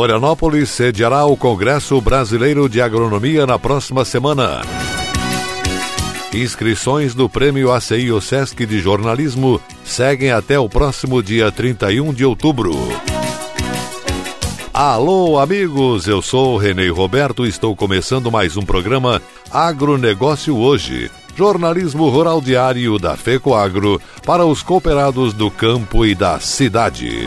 Florianópolis sediará o Congresso Brasileiro de Agronomia na próxima semana. Inscrições do Prêmio ACI Sesc de Jornalismo seguem até o próximo dia 31 de outubro. Alô, amigos! Eu sou Renê Roberto e estou começando mais um programa Agronegócio Hoje, jornalismo rural diário da FECOAGro para os cooperados do campo e da cidade.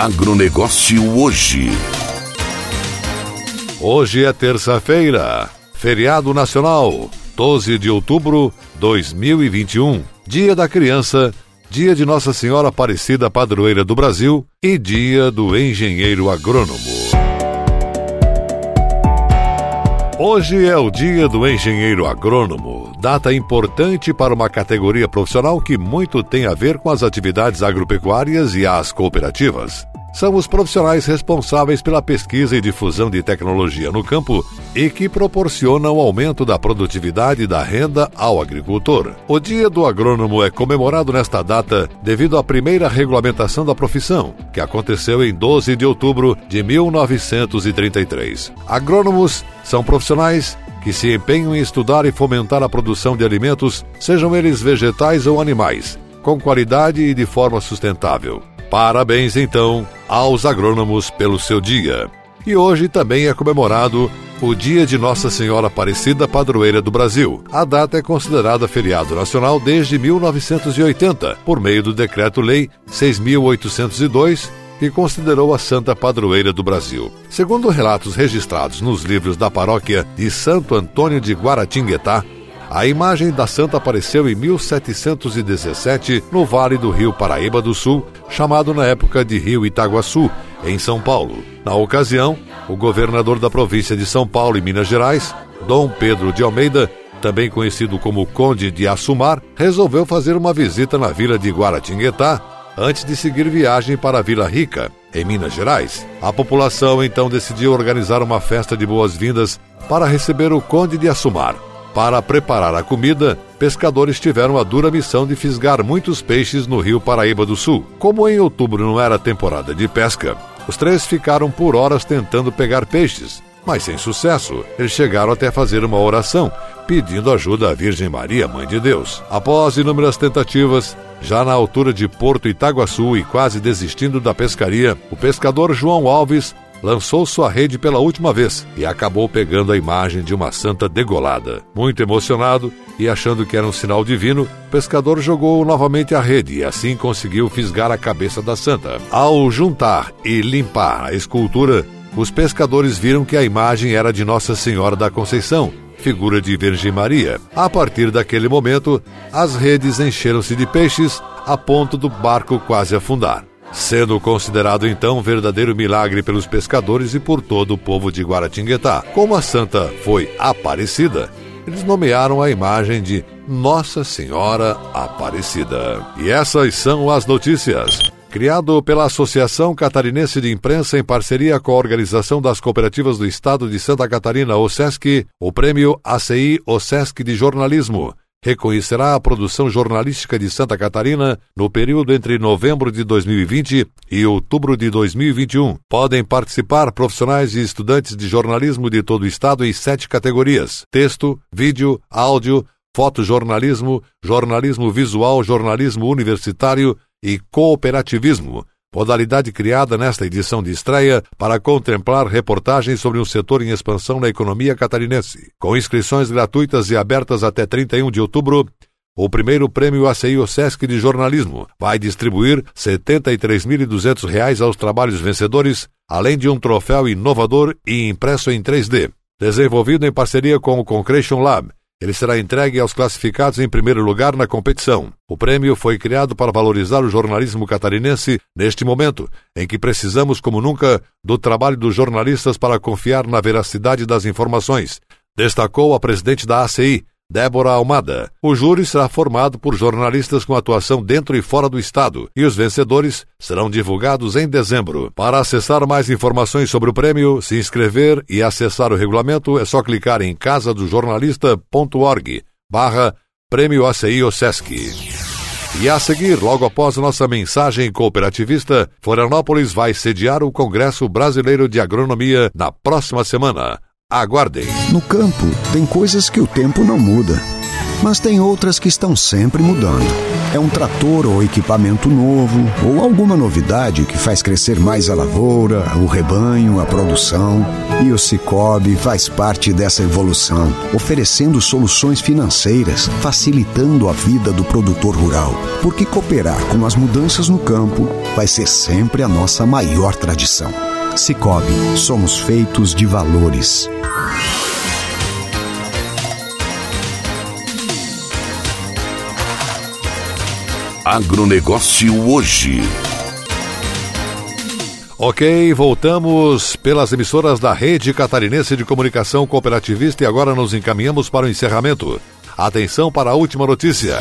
Agronegócio hoje. Hoje é terça-feira, feriado nacional, 12 de outubro 2021, Dia da Criança, Dia de Nossa Senhora Aparecida Padroeira do Brasil e Dia do Engenheiro Agrônomo. Hoje é o Dia do Engenheiro Agrônomo, data importante para uma categoria profissional que muito tem a ver com as atividades agropecuárias e as cooperativas. São os profissionais responsáveis pela pesquisa e difusão de tecnologia no campo e que proporcionam o aumento da produtividade e da renda ao agricultor. O Dia do Agrônomo é comemorado nesta data devido à primeira regulamentação da profissão, que aconteceu em 12 de outubro de 1933. Agrônomos são profissionais que se empenham em estudar e fomentar a produção de alimentos, sejam eles vegetais ou animais, com qualidade e de forma sustentável. Parabéns, então, aos agrônomos pelo seu dia. E hoje também é comemorado o Dia de Nossa Senhora Aparecida Padroeira do Brasil. A data é considerada feriado nacional desde 1980, por meio do Decreto-Lei 6.802, que considerou a Santa Padroeira do Brasil. Segundo relatos registrados nos livros da paróquia de Santo Antônio de Guaratinguetá, a imagem da santa apareceu em 1717 no Vale do Rio Paraíba do Sul, chamado na época de Rio Itaguaçu, em São Paulo. Na ocasião, o governador da província de São Paulo e Minas Gerais, Dom Pedro de Almeida, também conhecido como Conde de Assumar, resolveu fazer uma visita na vila de Guaratinguetá antes de seguir viagem para a Vila Rica, em Minas Gerais. A população então decidiu organizar uma festa de boas-vindas para receber o Conde de Assumar. Para preparar a comida, pescadores tiveram a dura missão de fisgar muitos peixes no rio Paraíba do Sul. Como em outubro não era temporada de pesca, os três ficaram por horas tentando pegar peixes, mas sem sucesso. Eles chegaram até fazer uma oração, pedindo ajuda à Virgem Maria, Mãe de Deus. Após inúmeras tentativas, já na altura de Porto Itaguaçu e quase desistindo da pescaria, o pescador João Alves lançou sua rede pela última vez e acabou pegando a imagem de uma santa degolada. Muito emocionado e achando que era um sinal divino, o pescador jogou novamente a rede e assim conseguiu fisgar a cabeça da santa. Ao juntar e limpar a escultura, os pescadores viram que a imagem era de Nossa Senhora da Conceição, figura de Virgem Maria. A partir daquele momento, as redes encheram-se de peixes a ponto do barco quase afundar sendo considerado então um verdadeiro milagre pelos pescadores e por todo o povo de Guaratinguetá. Como a santa foi aparecida, eles nomearam a imagem de Nossa Senhora Aparecida. E essas são as notícias. Criado pela Associação Catarinense de Imprensa em parceria com a Organização das Cooperativas do Estado de Santa Catarina, OSESC, o Prêmio ACI OSESC de Jornalismo reconhecerá a produção jornalística de Santa Catarina no período entre novembro de 2020 e outubro de 2021. Podem participar profissionais e estudantes de jornalismo de todo o estado em sete categorias: texto, vídeo, áudio, fotojornalismo, jornalismo visual, jornalismo universitário e cooperativismo modalidade criada nesta edição de estreia para contemplar reportagens sobre um setor em expansão na economia catarinense. Com inscrições gratuitas e abertas até 31 de outubro, o primeiro prêmio ACI OSESC de jornalismo vai distribuir R$ 73.200 aos trabalhos vencedores, além de um troféu inovador e impresso em 3D. Desenvolvido em parceria com o Concretion Lab, ele será entregue aos classificados em primeiro lugar na competição. O prêmio foi criado para valorizar o jornalismo catarinense neste momento, em que precisamos, como nunca, do trabalho dos jornalistas para confiar na veracidade das informações, destacou a presidente da ACI, Débora Almada. O júri será formado por jornalistas com atuação dentro e fora do estado e os vencedores serão divulgados em dezembro. Para acessar mais informações sobre o prêmio, se inscrever e acessar o regulamento é só clicar em casadojornalista.org barra Prêmio ACI Osesc. E a seguir, logo após nossa mensagem cooperativista, Florianópolis vai sediar o Congresso Brasileiro de Agronomia na próxima semana. Aguardem. No campo, tem coisas que o tempo não muda, mas tem outras que estão sempre mudando. É um trator ou equipamento novo, ou alguma novidade que faz crescer mais a lavoura, o rebanho, a produção. E o Cicobi faz parte dessa evolução, oferecendo soluções financeiras, facilitando a vida do produtor rural. Porque cooperar com as mudanças no campo vai ser sempre a nossa maior tradição. Cicobi, somos feitos de valores. Agronegócio hoje. Ok, voltamos pelas emissoras da Rede Catarinense de Comunicação Cooperativista e agora nos encaminhamos para o encerramento. Atenção para a última notícia.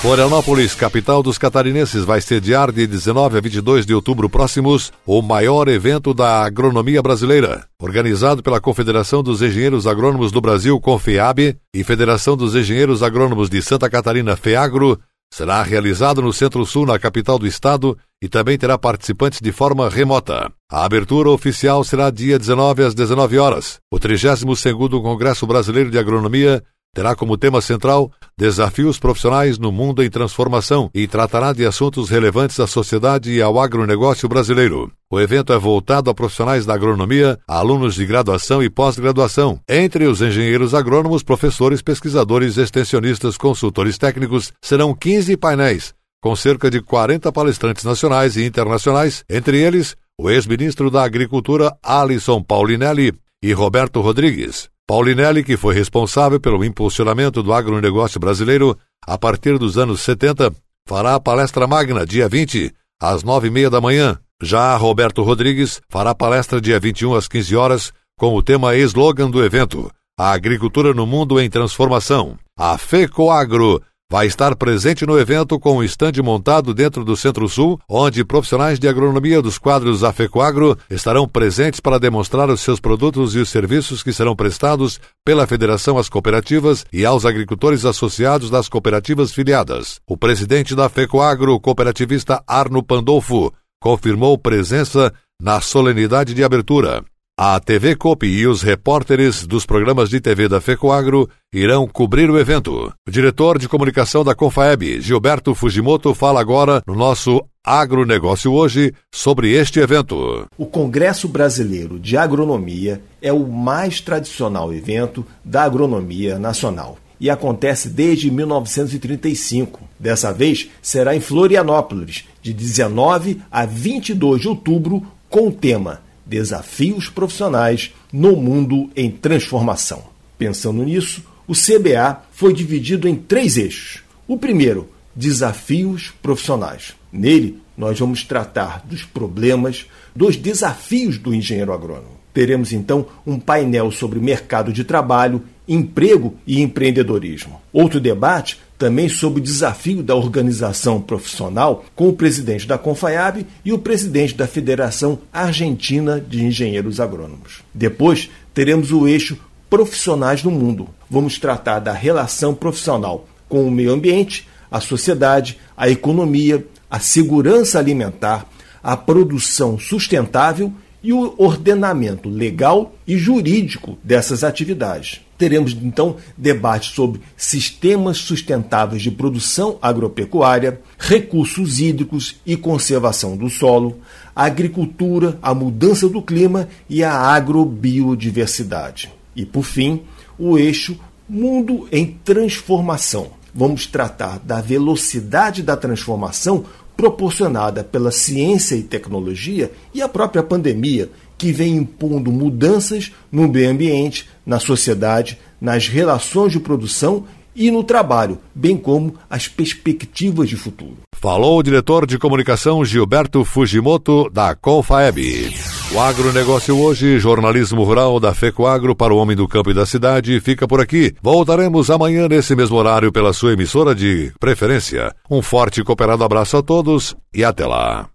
Florianópolis, capital dos catarinenses, vai sediar de 19 a 22 de outubro próximos o maior evento da agronomia brasileira. Organizado pela Confederação dos Engenheiros Agrônomos do Brasil, CONFEAB, e Federação dos Engenheiros Agrônomos de Santa Catarina, FEAGRO, será realizado no Centro-Sul, na capital do estado, e também terá participantes de forma remota. A abertura oficial será dia 19 às 19 horas. O 32º Congresso Brasileiro de Agronomia terá como tema central Desafios Profissionais no Mundo em Transformação e tratará de assuntos relevantes à sociedade e ao agronegócio brasileiro. O evento é voltado a profissionais da agronomia, alunos de graduação e pós-graduação, entre os engenheiros agrônomos, professores, pesquisadores, extensionistas, consultores técnicos, serão 15 painéis, com cerca de 40 palestrantes nacionais e internacionais, entre eles o ex-ministro da Agricultura Alisson Paulinelli e Roberto Rodrigues. Paulinelli, que foi responsável pelo impulsionamento do agronegócio brasileiro a partir dos anos 70, fará a palestra magna dia 20, às nove e meia da manhã. Já Roberto Rodrigues fará palestra dia 21 às 15 horas com o tema e slogan do evento: A agricultura no mundo em transformação. A FECOAGRO vai estar presente no evento com um estande montado dentro do Centro-Sul, onde profissionais de agronomia dos quadros Afecoagro estarão presentes para demonstrar os seus produtos e os serviços que serão prestados pela Federação às cooperativas e aos agricultores associados das cooperativas filiadas. O presidente da Fecoagro, cooperativista Arno Pandolfo, confirmou presença na solenidade de abertura. A TV Copi e os repórteres dos programas de TV da FECOAGRO irão cobrir o evento. O diretor de comunicação da Confaeb, Gilberto Fujimoto, fala agora no nosso Agronegócio Hoje sobre este evento. O Congresso Brasileiro de Agronomia é o mais tradicional evento da agronomia nacional e acontece desde 1935. Dessa vez será em Florianópolis, de 19 a 22 de outubro, com o tema Desafios profissionais no mundo em transformação. Pensando nisso, o CBA foi dividido em três eixos. O primeiro, desafios profissionais. Nele, nós vamos tratar dos problemas, dos desafios do engenheiro agrônomo. Teremos então um painel sobre mercado de trabalho, emprego e empreendedorismo. Outro debate também sobre o desafio da organização profissional com o presidente da Confaiab e o presidente da Federação Argentina de Engenheiros Agrônomos. Depois teremos o eixo Profissionais no Mundo. Vamos tratar da relação profissional com o meio ambiente, a sociedade, a economia, a segurança alimentar, a produção sustentável e o ordenamento legal e jurídico dessas atividades. Teremos então debates sobre sistemas sustentáveis de produção agropecuária, recursos hídricos e conservação do solo, a agricultura, a mudança do clima e a agrobiodiversidade. E por fim, o eixo Mundo em Transformação. Vamos tratar da velocidade da transformação proporcionada pela ciência e tecnologia e a própria pandemia, que vem impondo mudanças no meio ambiente, na sociedade, nas relações de produção e no trabalho, bem como as perspectivas de futuro. Falou o diretor de comunicação Gilberto Fujimoto, da Confaeb. O agronegócio hoje, jornalismo rural da FECOAGro para o homem do campo e da cidade, fica por aqui. Voltaremos amanhã nesse mesmo horário pela sua emissora de preferência. Um forte e cooperado abraço a todos e até lá.